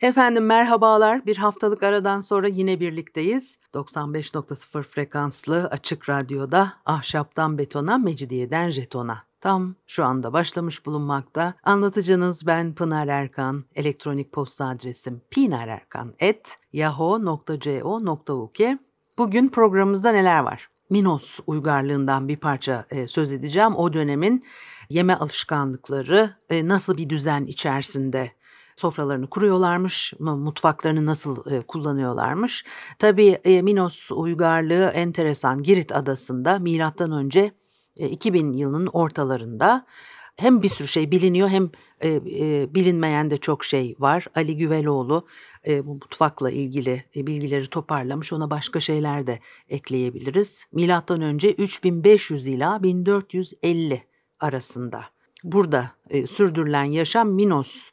Efendim merhabalar. Bir haftalık aradan sonra yine birlikteyiz. 95.0 frekanslı açık radyoda ahşaptan betona, mecidiyeden jetona. Tam şu anda başlamış bulunmakta. Anlatıcınız ben Pınar Erkan. Elektronik posta adresim pinarerkan.yahoo.co.uk Bugün programımızda neler var? Minos uygarlığından bir parça e, söz edeceğim. O dönemin yeme alışkanlıkları nasıl bir düzen içerisinde sofralarını kuruyorlarmış, mutfaklarını nasıl e, kullanıyorlarmış. Tabii e, Minos uygarlığı enteresan Girit adasında milattan önce e, 2000 yılının ortalarında hem bir sürü şey biliniyor hem e, e, bilinmeyen de çok şey var. Ali Güveloğlu e, bu mutfakla ilgili e, bilgileri toparlamış. Ona başka şeyler de ekleyebiliriz. Milattan önce 3500 ila 1450 arasında. Burada e, sürdürülen yaşam Minos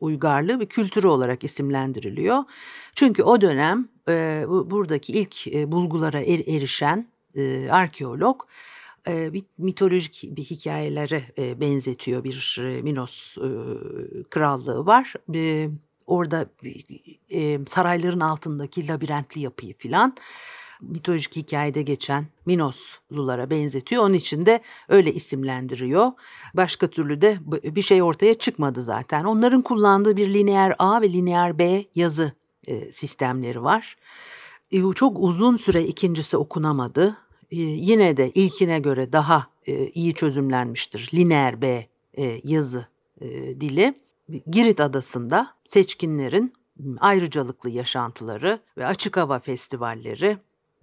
uygarlığı ve kültürü olarak isimlendiriliyor. Çünkü o dönem e, buradaki ilk e, bulgulara er, erişen e, arkeolog e, mitolojik bir hikayelere e, benzetiyor bir e, Minos e, krallığı var. E, orada e, sarayların altındaki labirentli yapıyı filan mitolojik hikayede geçen Minoslulara benzetiyor. Onun için de öyle isimlendiriyor. Başka türlü de bir şey ortaya çıkmadı zaten. Onların kullandığı bir lineer A ve lineer B yazı e, sistemleri var. E, çok uzun süre ikincisi okunamadı. E, yine de ilkine göre daha iyi çözümlenmiştir lineer B yazı dili. Girit adasında seçkinlerin ayrıcalıklı yaşantıları ve açık hava festivalleri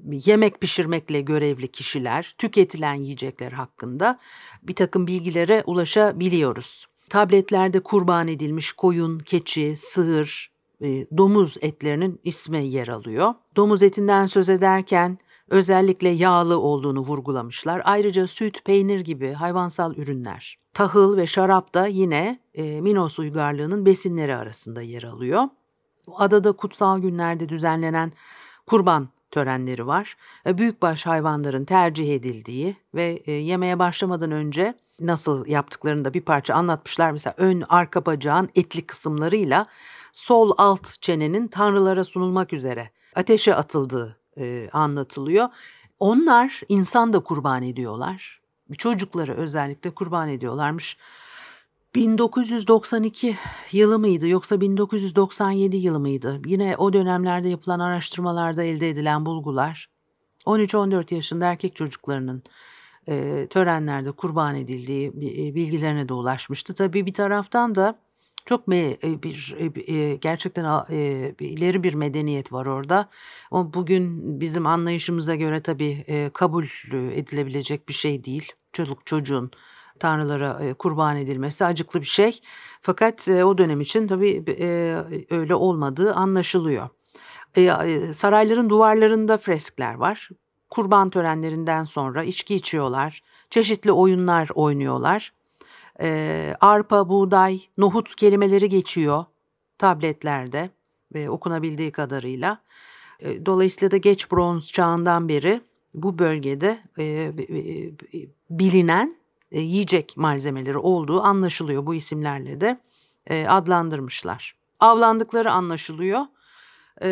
yemek pişirmekle görevli kişiler tüketilen yiyecekler hakkında bir takım bilgilere ulaşabiliyoruz. Tabletlerde kurban edilmiş koyun, keçi, sığır, e, domuz etlerinin ismi yer alıyor. Domuz etinden söz ederken özellikle yağlı olduğunu vurgulamışlar. Ayrıca süt, peynir gibi hayvansal ürünler. Tahıl ve şarap da yine e, Minos uygarlığının besinleri arasında yer alıyor. Adada kutsal günlerde düzenlenen kurban törenleri var. E, büyükbaş hayvanların tercih edildiği ve e, yemeğe başlamadan önce nasıl yaptıklarını da bir parça anlatmışlar. Mesela ön arka bacağın etli kısımlarıyla sol alt çenenin tanrılara sunulmak üzere ateşe atıldığı e, anlatılıyor. Onlar insan da kurban ediyorlar. Çocukları özellikle kurban ediyorlarmış. 1992 yılı mıydı yoksa 1997 yılı mıydı? Yine o dönemlerde yapılan araştırmalarda elde edilen bulgular 13-14 yaşında erkek çocuklarının e, törenlerde kurban edildiği e, bilgilerine de ulaşmıştı. Tabii bir taraftan da çok me e, bir e, e, gerçekten e, ileri bir medeniyet var orada. O bugün bizim anlayışımıza göre tabii e, kabul edilebilecek bir şey değil. Çocuk çocuğun tanrılara e, kurban edilmesi acıklı bir şey. Fakat e, o dönem için tabii e, öyle olmadığı anlaşılıyor. Sarayların duvarlarında freskler var. Kurban törenlerinden sonra içki içiyorlar, çeşitli oyunlar oynuyorlar. Arpa, buğday, nohut kelimeleri geçiyor tabletlerde ve okunabildiği kadarıyla. Dolayısıyla da geç bronz çağından beri bu bölgede bilinen e, yiyecek malzemeleri olduğu anlaşılıyor bu isimlerle de e, adlandırmışlar. Avlandıkları anlaşılıyor. E,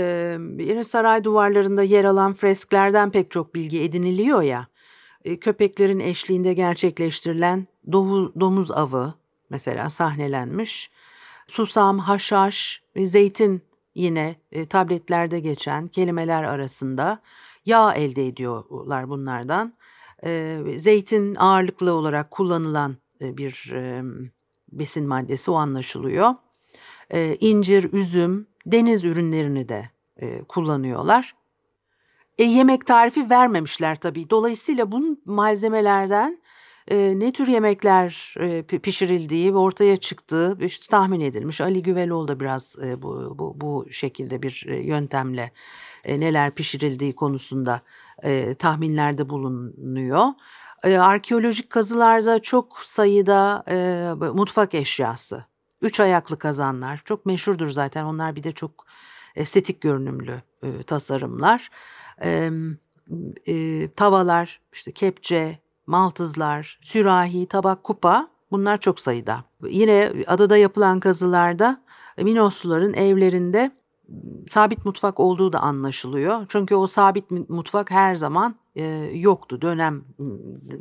yine saray duvarlarında yer alan fresklerden pek çok bilgi ediniliyor ya. E, köpeklerin eşliğinde gerçekleştirilen dovu, domuz avı mesela sahnelenmiş. Susam, haşhaş ve zeytin yine e, tabletlerde geçen kelimeler arasında yağ elde ediyorlar bunlardan zeytin ağırlıklı olarak kullanılan bir besin maddesi o anlaşılıyor. E, incir, üzüm, deniz ürünlerini de kullanıyorlar. E, yemek tarifi vermemişler tabii. Dolayısıyla bu malzemelerden e, ne tür yemekler e, pişirildiği ve ortaya çıktığı işte tahmin edilmiş. Ali Güveloğlu da biraz e, bu, bu, bu şekilde bir yöntemle e, neler pişirildiği konusunda e, tahminlerde bulunuyor. E, arkeolojik kazılarda çok sayıda e, mutfak eşyası, üç ayaklı kazanlar çok meşhurdur zaten. Onlar bir de çok estetik görünümlü e, tasarımlar. E, e, tavalar, işte kepçe, maltızlar, sürahi, tabak, kupa bunlar çok sayıda. Yine adada yapılan kazılarda Minosluların evlerinde sabit mutfak olduğu da anlaşılıyor. Çünkü o sabit mutfak her zaman e, yoktu. Dönem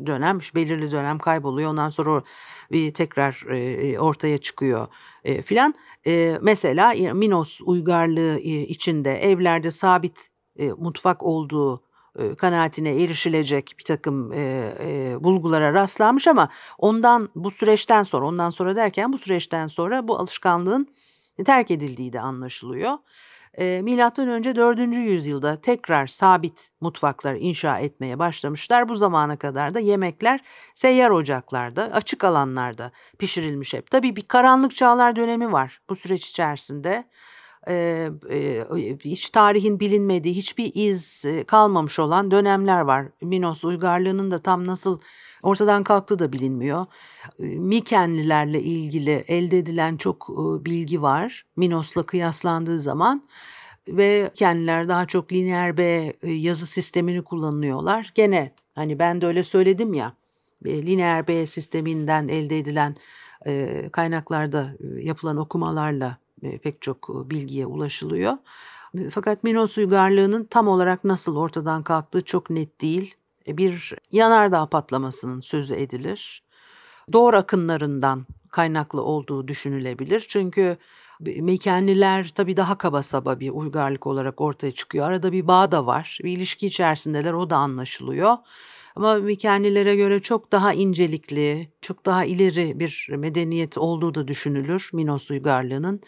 dönem belirli dönem kayboluyor. Ondan sonra o, bir tekrar e, ortaya çıkıyor e, filan. E, mesela Minos uygarlığı içinde evlerde sabit e, mutfak olduğu e, kanaatine erişilecek bir takım e, e, bulgulara rastlanmış ama ondan bu süreçten sonra ondan sonra derken bu süreçten sonra bu alışkanlığın terk edildiği de anlaşılıyor. E, Milattan önce 4. yüzyılda tekrar sabit mutfaklar inşa etmeye başlamışlar. Bu zamana kadar da yemekler seyyar ocaklarda, açık alanlarda pişirilmiş hep. Tabii bir karanlık çağlar dönemi var bu süreç içerisinde. Ee, e, hiç tarihin bilinmediği, hiçbir iz kalmamış olan dönemler var. Minos uygarlığının da tam nasıl ortadan kalktığı da bilinmiyor. Mikenlilerle ilgili elde edilen çok bilgi var. Minos'la kıyaslandığı zaman ve kendiler daha çok lineer B yazı sistemini kullanıyorlar. Gene hani ben de öyle söyledim ya lineer B sisteminden elde edilen kaynaklarda yapılan okumalarla pek çok bilgiye ulaşılıyor. Fakat Minos uygarlığının tam olarak nasıl ortadan kalktığı çok net değil. E, bir yanardağ patlamasının sözü edilir. Doğru akınlarından kaynaklı olduğu düşünülebilir. Çünkü Mekenliler tabii daha kaba saba bir uygarlık olarak ortaya çıkıyor. Arada bir bağ da var. Bir ilişki içerisindeler o da anlaşılıyor. Ama Mikenlilere göre çok daha incelikli, çok daha ileri bir medeniyet olduğu da düşünülür Minos uygarlığının.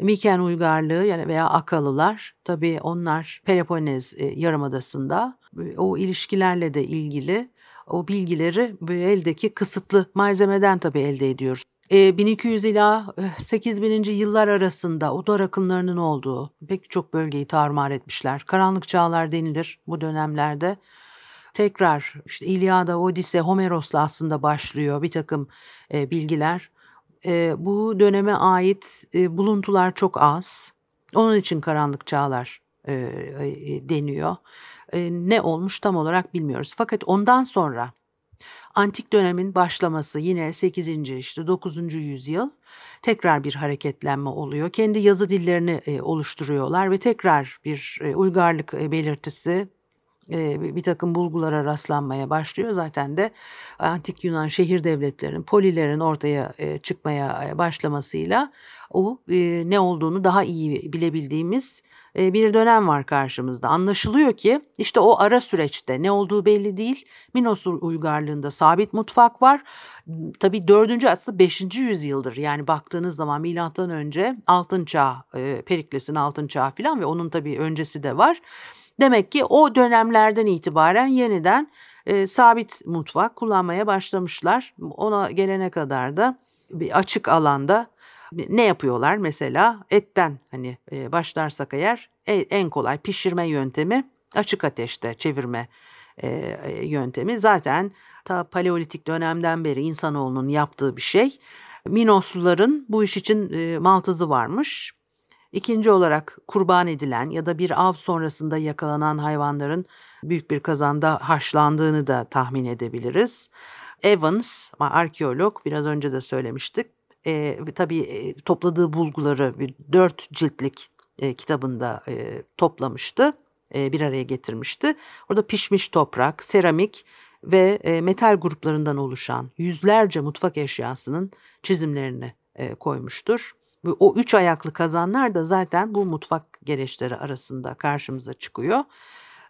Miken uygarlığı yani veya Akalılar tabii onlar Peloponez e, yarımadasında o ilişkilerle de ilgili o bilgileri eldeki kısıtlı malzemeden tabii elde ediyoruz. E, 1200 ila 8000. yıllar arasında odar akınlarının olduğu pek çok bölgeyi tarumar etmişler. Karanlık çağlar denilir bu dönemlerde. Tekrar işte İlyada, Odise, Homeros'la aslında başlıyor bir takım e, bilgiler. E, bu döneme ait e, buluntular çok az. Onun için karanlık çağlar e, e, deniyor. E, ne olmuş tam olarak bilmiyoruz. Fakat ondan sonra antik dönemin başlaması yine 8. işte 9. yüzyıl tekrar bir hareketlenme oluyor. Kendi yazı dillerini e, oluşturuyorlar ve tekrar bir e, uygarlık e, belirtisi bir takım bulgulara rastlanmaya başlıyor. Zaten de antik Yunan şehir devletlerinin, polilerin ortaya çıkmaya başlamasıyla o ne olduğunu daha iyi bilebildiğimiz bir dönem var karşımızda. Anlaşılıyor ki işte o ara süreçte ne olduğu belli değil. Minos uygarlığında sabit mutfak var. Tabii 4. aslında 5. yüzyıldır. Yani baktığınız zaman milattan önce altın çağ, Perikles'in altın çağı falan ve onun tabii öncesi de var. Demek ki o dönemlerden itibaren yeniden e, sabit mutfak kullanmaya başlamışlar. Ona gelene kadar da bir açık alanda ne yapıyorlar mesela etten hani e, başlarsak eğer e, en kolay pişirme yöntemi açık ateşte çevirme e, e, yöntemi zaten ta paleolitik dönemden beri insanoğlunun yaptığı bir şey. Minosluların bu iş için e, maltızı varmış. İkinci olarak kurban edilen ya da bir av sonrasında yakalanan hayvanların büyük bir kazanda haşlandığını da tahmin edebiliriz. Evans, arkeolog biraz önce de söylemiştik. E, tabii e, topladığı bulguları bir dört ciltlik e, kitabında e, toplamıştı, e, bir araya getirmişti. Orada pişmiş toprak, seramik ve e, metal gruplarından oluşan yüzlerce mutfak eşyasının çizimlerini e, koymuştur. O üç ayaklı kazanlar da zaten bu mutfak gereçleri arasında karşımıza çıkıyor.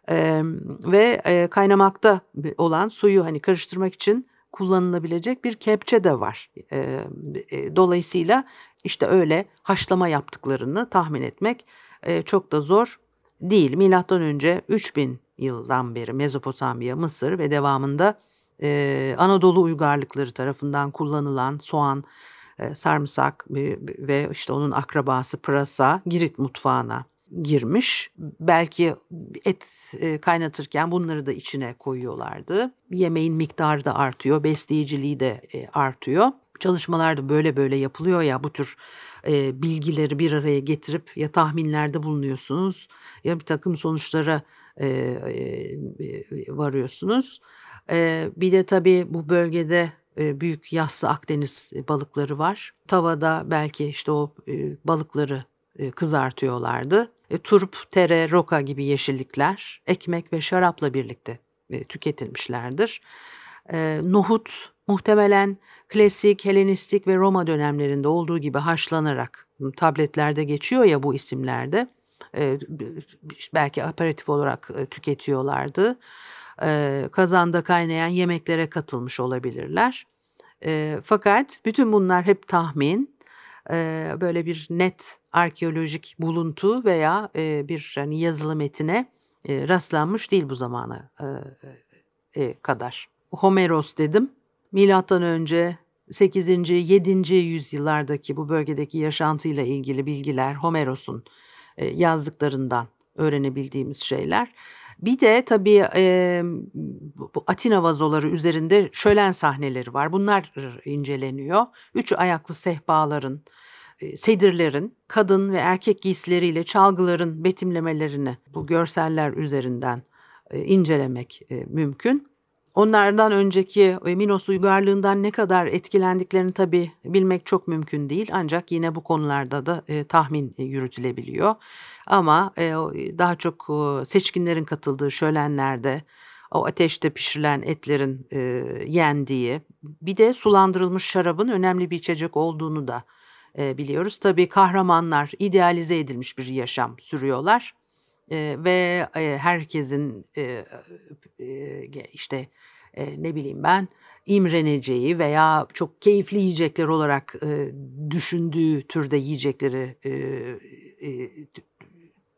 Ee, ve e, kaynamakta olan suyu hani karıştırmak için kullanılabilecek bir kepçe de var. Ee, e, dolayısıyla işte öyle haşlama yaptıklarını tahmin etmek e, çok da zor değil. Milattan önce 3000 yıldan beri Mezopotamya, Mısır ve devamında e, Anadolu uygarlıkları tarafından kullanılan soğan, e, sarımsak ve işte onun akrabası pırasa Girit mutfağına girmiş. Belki et e, kaynatırken bunları da içine koyuyorlardı. Yemeğin miktarı da artıyor, besleyiciliği de e, artıyor. Çalışmalarda böyle böyle yapılıyor ya bu tür e, bilgileri bir araya getirip ya tahminlerde bulunuyorsunuz ya bir takım sonuçlara e, e, varıyorsunuz. E, bir de tabii bu bölgede e, büyük yassı Akdeniz balıkları var. Tavada belki işte o e, balıkları e, kızartıyorlardı. E, turp, tere, roka gibi yeşillikler ekmek ve şarapla birlikte e, tüketilmişlerdir. E, nohut muhtemelen klasik, Helenistik ve Roma dönemlerinde olduğu gibi haşlanarak tabletlerde geçiyor ya bu isimlerde. E, belki aperatif olarak e, tüketiyorlardı. Kazanda kaynayan yemeklere katılmış olabilirler. Fakat bütün bunlar hep tahmin. Böyle bir net arkeolojik buluntu veya bir hani yazılı metine rastlanmış değil bu zamana e, kadar. Homeros dedim. Milattan önce 8. 7. yüzyıllardaki bu bölgedeki yaşantıyla ilgili bilgiler Homeros'un yazdıklarından öğrenebildiğimiz şeyler. Bir de tabii e, bu Atina vazoları üzerinde şölen sahneleri var. Bunlar inceleniyor. Üç ayaklı sehpaların, e, sedirlerin, kadın ve erkek giysileriyle çalgıların betimlemelerini bu görseller üzerinden e, incelemek e, mümkün. Onlardan önceki Minos uygarlığından ne kadar etkilendiklerini tabii bilmek çok mümkün değil. Ancak yine bu konularda da e, tahmin yürütülebiliyor. Ama e, daha çok e, seçkinlerin katıldığı şölenlerde o ateşte pişirilen etlerin e, yendiği bir de sulandırılmış şarabın önemli bir içecek olduğunu da e, biliyoruz. Tabii kahramanlar idealize edilmiş bir yaşam sürüyorlar e, ve e, herkesin e, e, işte e, ne bileyim ben imreneceği veya çok keyifli yiyecekler olarak e, düşündüğü türde yiyecekleri e, e,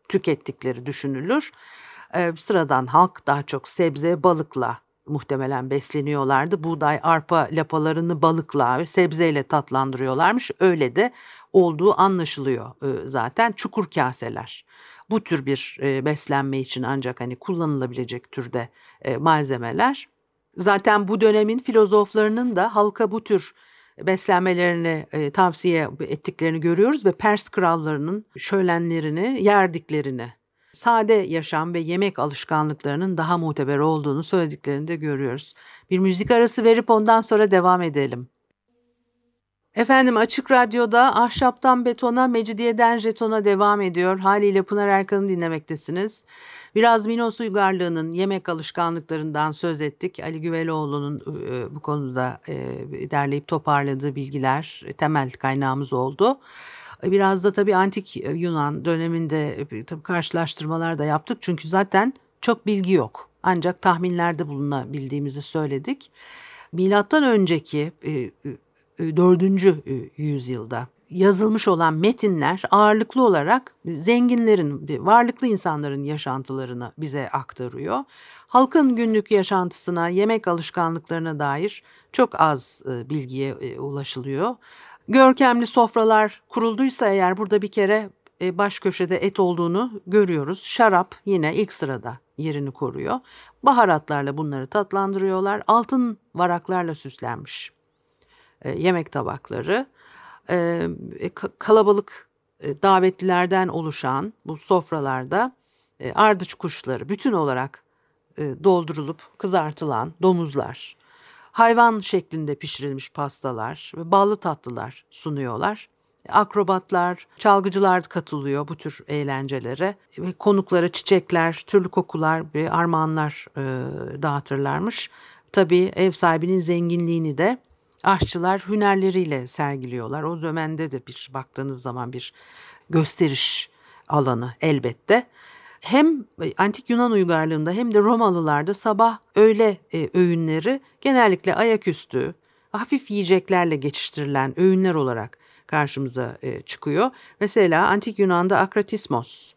tükettikleri düşünülür. E, sıradan halk daha çok sebze, balıkla muhtemelen besleniyorlardı. Buğday, arpa lapalarını balıkla ve sebzeyle tatlandırıyorlarmış. Öyle de olduğu anlaşılıyor e, zaten. Çukur kaseler bu tür bir e, beslenme için ancak hani kullanılabilecek türde malzemeler. Zaten bu dönemin filozoflarının da halka bu tür beslenmelerini e, tavsiye ettiklerini görüyoruz ve Pers krallarının şölenlerini yerdiklerini, sade yaşam ve yemek alışkanlıklarının daha muteber olduğunu söylediklerini de görüyoruz. Bir müzik arası verip ondan sonra devam edelim. Efendim Açık Radyo'da Ahşaptan Betona, Mecidiyeden Jeton'a devam ediyor. Haliyle Pınar Erkan'ı dinlemektesiniz. Biraz Minos uygarlığının yemek alışkanlıklarından söz ettik. Ali Güveloğlu'nun e, bu konuda e, derleyip toparladığı bilgiler e, temel kaynağımız oldu. Biraz da tabii antik Yunan döneminde tabii karşılaştırmalar da yaptık. Çünkü zaten çok bilgi yok. Ancak tahminlerde bulunabildiğimizi söyledik. Milattan önceki 4. yüzyılda yazılmış olan metinler ağırlıklı olarak zenginlerin, varlıklı insanların yaşantılarını bize aktarıyor. Halkın günlük yaşantısına, yemek alışkanlıklarına dair çok az e, bilgiye e, ulaşılıyor. Görkemli sofralar kurulduysa eğer burada bir kere e, baş köşede et olduğunu görüyoruz. Şarap yine ilk sırada yerini koruyor. Baharatlarla bunları tatlandırıyorlar. Altın varaklarla süslenmiş yemek tabakları e, kalabalık e, davetlilerden oluşan bu sofralarda e, ardıç kuşları bütün olarak e, doldurulup kızartılan domuzlar, hayvan şeklinde pişirilmiş pastalar ve ballı tatlılar sunuyorlar. Akrobatlar, çalgıcılar katılıyor bu tür eğlencelere ve konuklara çiçekler, türlü kokular ve armağanlar e, dağıtırlarmış. Tabii ev sahibinin zenginliğini de aşçılar hünerleriyle sergiliyorlar. O dönemde de bir baktığınız zaman bir gösteriş alanı elbette. Hem antik Yunan uygarlığında hem de Romalılarda sabah öğle e, öğünleri genellikle ayaküstü hafif yiyeceklerle geçiştirilen öğünler olarak karşımıza e, çıkıyor. Mesela antik Yunan'da akratismos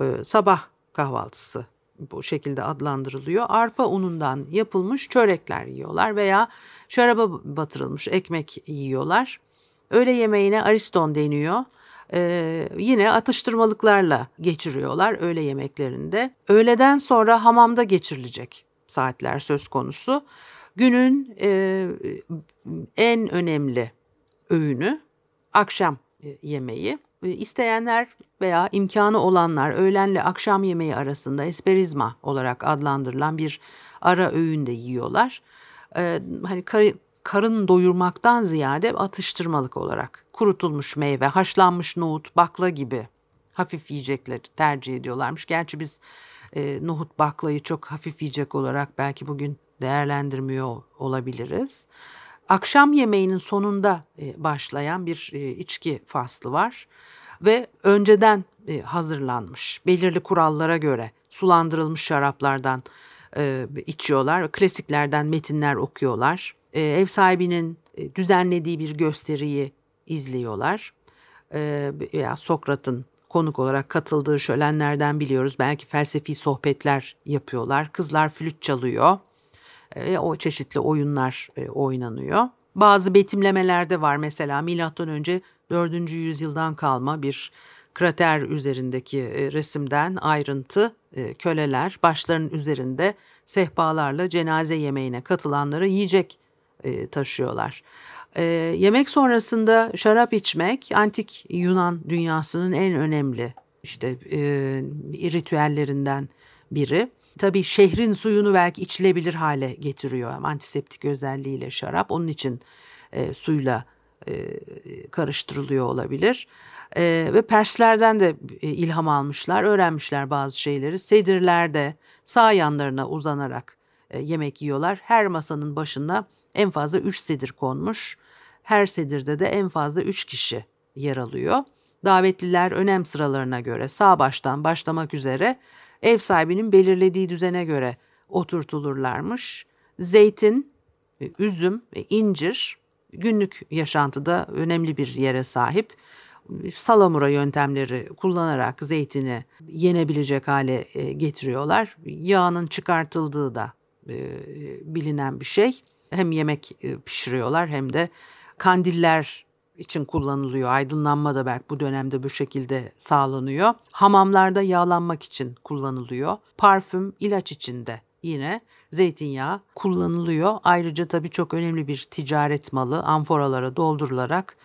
e, sabah kahvaltısı bu şekilde adlandırılıyor. Arpa unundan yapılmış çörekler yiyorlar veya şaraba batırılmış ekmek yiyorlar. Öğle yemeğine ariston deniyor. e, yine atıştırmalıklarla geçiriyorlar öğle yemeklerinde. Öğleden sonra hamamda geçirilecek saatler söz konusu. Günün e, en önemli öğünü akşam e, yemeği. E, isteyenler veya imkanı olanlar öğlenle akşam yemeği arasında esperizma olarak adlandırılan bir ara öğün de yiyorlar. Ee, hani kar, karın doyurmaktan ziyade atıştırmalık olarak kurutulmuş meyve, haşlanmış nohut, bakla gibi hafif yiyecekleri tercih ediyorlarmış. Gerçi biz e, nohut baklayı çok hafif yiyecek olarak belki bugün değerlendirmiyor olabiliriz. Akşam yemeğinin sonunda e, başlayan bir e, içki faslı var ve önceden e, hazırlanmış belirli kurallara göre sulandırılmış şaraplardan içiyorlar. Klasiklerden metinler okuyorlar. Ev sahibinin düzenlediği bir gösteriyi izliyorlar. Veya Sokrat'ın konuk olarak katıldığı şölenlerden biliyoruz. Belki felsefi sohbetler yapıyorlar. Kızlar flüt çalıyor. E, o çeşitli oyunlar e, oynanıyor. Bazı betimlemeler de var mesela milattan önce 4. yüzyıldan kalma bir krater üzerindeki e, resimden ayrıntı e, köleler başlarının üzerinde sehpalarla cenaze yemeğine katılanlara yiyecek e, taşıyorlar. Yemek sonrasında şarap içmek antik Yunan dünyasının en önemli işte ritüellerinden biri. Tabii şehrin suyunu belki içilebilir hale getiriyor antiseptik özelliğiyle şarap. Onun için suyla karıştırılıyor olabilir. E, ve Perslerden de e, ilham almışlar, öğrenmişler bazı şeyleri. Sedirlerde sağ yanlarına uzanarak e, yemek yiyorlar. Her masanın başına en fazla 3 sedir konmuş. Her sedirde de en fazla 3 kişi yer alıyor. Davetliler önem sıralarına göre sağ baştan başlamak üzere ev sahibinin belirlediği düzene göre oturtulurlarmış. Zeytin, üzüm incir günlük yaşantıda önemli bir yere sahip salamura yöntemleri kullanarak zeytini yenebilecek hale e, getiriyorlar. Yağının çıkartıldığı da e, bilinen bir şey. Hem yemek e, pişiriyorlar hem de kandiller için kullanılıyor. Aydınlanma da belki bu dönemde bu şekilde sağlanıyor. Hamamlarda yağlanmak için kullanılıyor. Parfüm, ilaç içinde yine zeytinyağı kullanılıyor. Ayrıca tabii çok önemli bir ticaret malı amforalara doldurularak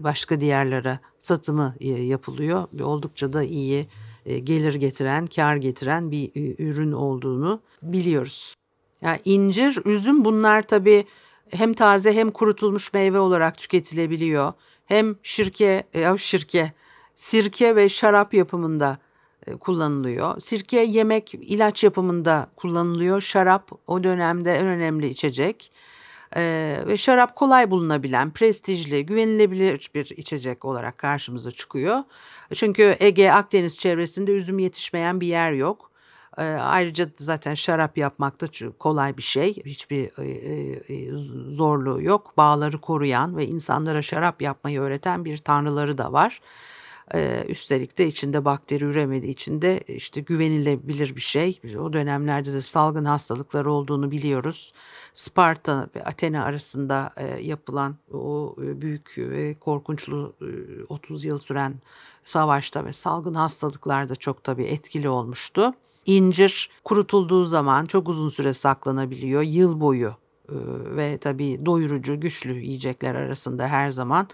başka diğerlere satımı yapılıyor. Oldukça da iyi gelir getiren, kar getiren bir ürün olduğunu biliyoruz. Yani incir, üzüm bunlar tabii hem taze hem kurutulmuş meyve olarak tüketilebiliyor. Hem şirke, ya şirke, sirke ve şarap yapımında kullanılıyor. Sirke yemek, ilaç yapımında kullanılıyor. Şarap o dönemde en önemli içecek e, ve şarap kolay bulunabilen, prestijli, güvenilebilir bir içecek olarak karşımıza çıkıyor. Çünkü Ege, Akdeniz çevresinde üzüm yetişmeyen bir yer yok. E, ayrıca zaten şarap yapmak da kolay bir şey. Hiçbir e, e, zorluğu yok. Bağları koruyan ve insanlara şarap yapmayı öğreten bir tanrıları da var. Ee, üstelik de içinde bakteri üremediği için de işte güvenilebilir bir şey. O dönemlerde de salgın hastalıklar olduğunu biliyoruz. Sparta ve Athena arasında e, yapılan o e, büyük ve korkunçlu e, 30 yıl süren savaşta ve salgın hastalıklar da çok tabii etkili olmuştu. İncir kurutulduğu zaman çok uzun süre saklanabiliyor. Yıl boyu e, ve tabii doyurucu, güçlü yiyecekler arasında her zaman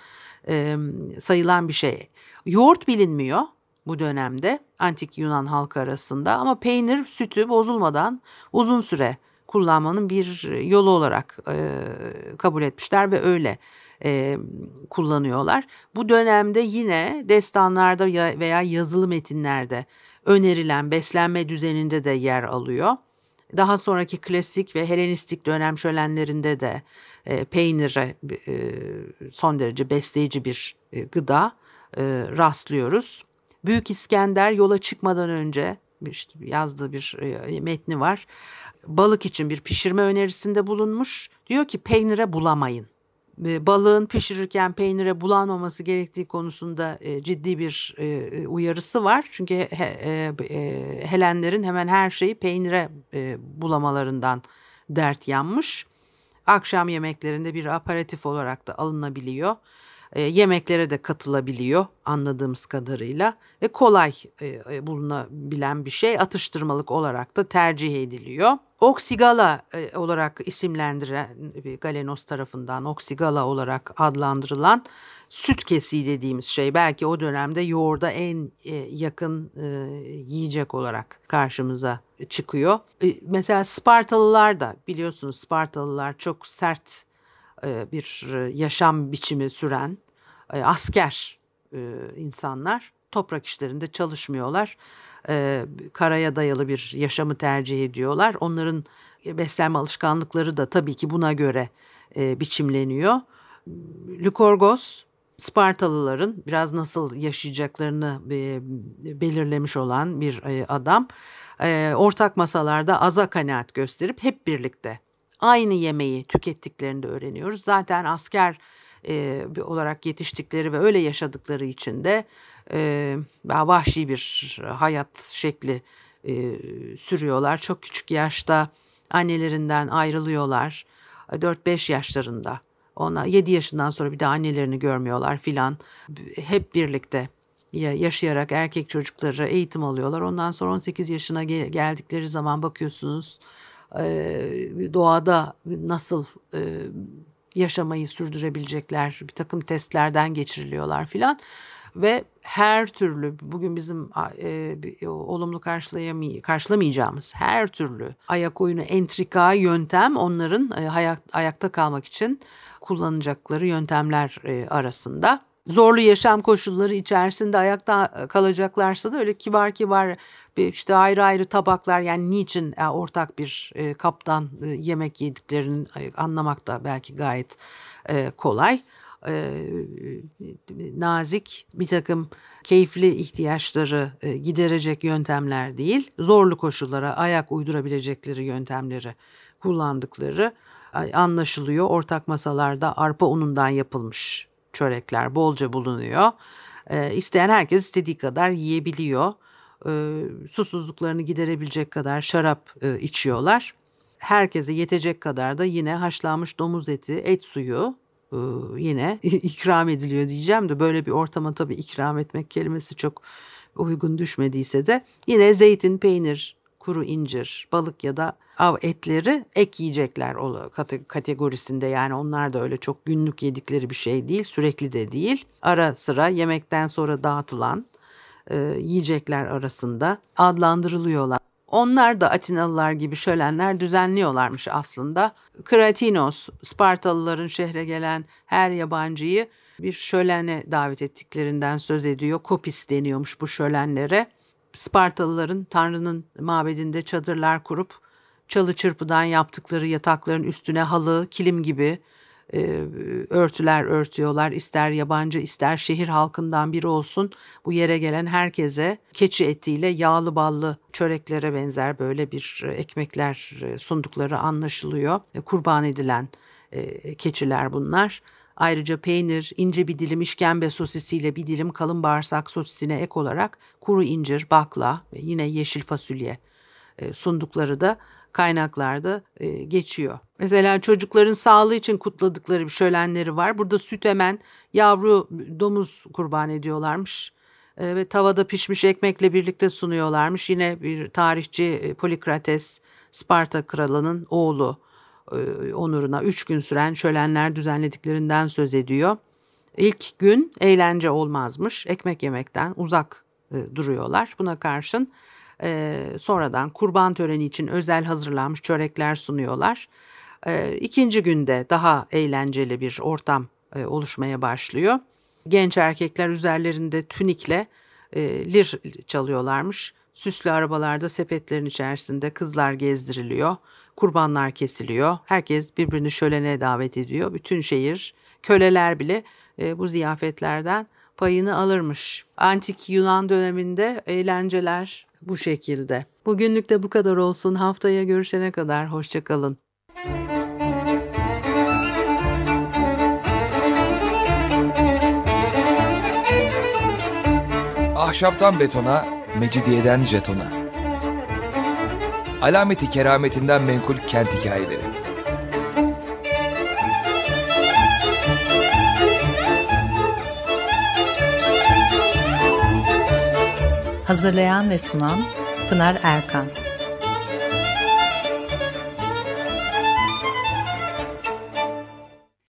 e, sayılan bir şey. Yoğurt bilinmiyor bu dönemde antik Yunan halkı arasında ama peynir sütü bozulmadan uzun süre kullanmanın bir yolu olarak e, kabul etmişler ve öyle kullanıyorlar. Bu dönemde yine destanlarda veya yazılı metinlerde önerilen beslenme düzeninde de yer alıyor. Daha sonraki klasik ve Helenistik dönem şölenlerinde de e, peynire e, son derece besleyici bir e, gıda e, rastlıyoruz. Büyük İskender yola çıkmadan önce işte yazdığı bir e, metni var. Balık için bir pişirme önerisinde bulunmuş. Diyor ki peynire bulamayın. E, balığın pişirirken peynire bulanmaması gerektiği konusunda e, ciddi bir e, uyarısı var. Çünkü he, e, e, Helenlerin hemen her şeyi peynire e, bulamalarından dert yanmış. Akşam yemeklerinde bir aparatif olarak da alınabiliyor. E, yemeklere de katılabiliyor anladığımız kadarıyla ve kolay e, e, bulunabilen bir şey atıştırmalık olarak da tercih ediliyor. Oksigala e, olarak isimlendiren Galenos tarafından oksigala olarak adlandırılan süt kesiği dediğimiz şey belki o dönemde yoğurda en yakın yiyecek olarak karşımıza çıkıyor. Mesela Spartalılar da biliyorsunuz Spartalılar çok sert bir yaşam biçimi süren e, asker e, insanlar toprak işlerinde çalışmıyorlar. Karaya dayalı bir yaşamı tercih ediyorlar. Onların beslenme alışkanlıkları da tabii ki buna göre biçimleniyor. Lykorgos Spartalıların biraz nasıl yaşayacaklarını belirlemiş olan bir adam. Ortak masalarda aza kanaat gösterip hep birlikte aynı yemeği tükettiklerini de öğreniyoruz. Zaten asker e, olarak yetiştikleri ve öyle yaşadıkları için de e, vahşi bir hayat şekli e, sürüyorlar. Çok küçük yaşta annelerinden ayrılıyorlar. 4-5 yaşlarında. Ona 7 yaşından sonra bir de annelerini görmüyorlar filan. Hep birlikte yaşayarak erkek çocukları eğitim alıyorlar. Ondan sonra 18 yaşına geldikleri zaman bakıyorsunuz doğada nasıl yaşamayı sürdürebilecekler bir takım testlerden geçiriliyorlar filan. Ve her türlü bugün bizim e, olumlu karşılamayacağımız her türlü ayak oyunu entrika yöntem onların e, ayak, ayakta kalmak için kullanacakları yöntemler e, arasında zorlu yaşam koşulları içerisinde ayakta kalacaklarsa da öyle kibar kibar işte ayrı ayrı tabaklar yani niçin e, ortak bir e, kaptan e, yemek yediklerini anlamak da belki gayet kolay. nazik bir takım keyifli ihtiyaçları giderecek yöntemler değil, zorlu koşullara ayak uydurabilecekleri yöntemleri kullandıkları anlaşılıyor. Ortak masalarda arpa unundan yapılmış çörekler bolca bulunuyor. E, isteyen herkes istediği kadar yiyebiliyor. E, susuzluklarını giderebilecek kadar şarap e, içiyorlar. Herkese yetecek kadar da yine haşlanmış domuz eti, et suyu e, yine ikram ediliyor diyeceğim de böyle bir ortama tabii ikram etmek kelimesi çok uygun düşmediyse de yine zeytin, peynir, kuru incir, balık ya da av etleri ek yiyecekler kategorisinde yani onlar da öyle çok günlük yedikleri bir şey değil sürekli de değil. Ara sıra yemekten sonra dağıtılan e, yiyecekler arasında adlandırılıyorlar. Onlar da Atinalılar gibi şölenler düzenliyorlarmış aslında. Kratinos, Spartalıların şehre gelen her yabancıyı bir şölene davet ettiklerinden söz ediyor. Kopis deniyormuş bu şölenlere. Spartalıların Tanrı'nın mabedinde çadırlar kurup çalı çırpıdan yaptıkları yatakların üstüne halı, kilim gibi e, örtüler örtüyorlar. İster yabancı ister şehir halkından biri olsun bu yere gelen herkese keçi etiyle yağlı ballı çöreklere benzer böyle bir ekmekler sundukları anlaşılıyor. E, kurban edilen e, keçiler bunlar. Ayrıca peynir, ince bir dilim işkembe sosisiyle bir dilim kalın bağırsak sosisine ek olarak kuru incir, bakla ve yine yeşil fasulye e, sundukları da kaynaklarda e, geçiyor. Mesela çocukların sağlığı için kutladıkları bir şölenleri var. Burada süt emen yavru domuz kurban ediyorlarmış e, ve tavada pişmiş ekmekle birlikte sunuyorlarmış. Yine bir tarihçi Polikrates Sparta kralının oğlu onuruna üç gün süren şölenler düzenlediklerinden söz ediyor. İlk gün eğlence olmazmış. Ekmek yemekten uzak e, duruyorlar. Buna karşın e, sonradan kurban töreni için özel hazırlanmış çörekler sunuyorlar. İkinci günde daha eğlenceli bir ortam oluşmaya başlıyor. Genç erkekler üzerlerinde tünikle lir çalıyorlarmış. Süslü arabalarda sepetlerin içerisinde kızlar gezdiriliyor. Kurbanlar kesiliyor. Herkes birbirini şölene davet ediyor. Bütün şehir, köleler bile e, bu ziyafetlerden payını alırmış. Antik Yunan döneminde eğlenceler bu şekilde. Bugünlük de bu kadar olsun. Haftaya görüşene kadar hoşçakalın. Ahşaptan betona, Mecidiyeden jetona. Alameti kerametinden menkul kent hikayeleri. Hazırlayan ve sunan Pınar Erkan.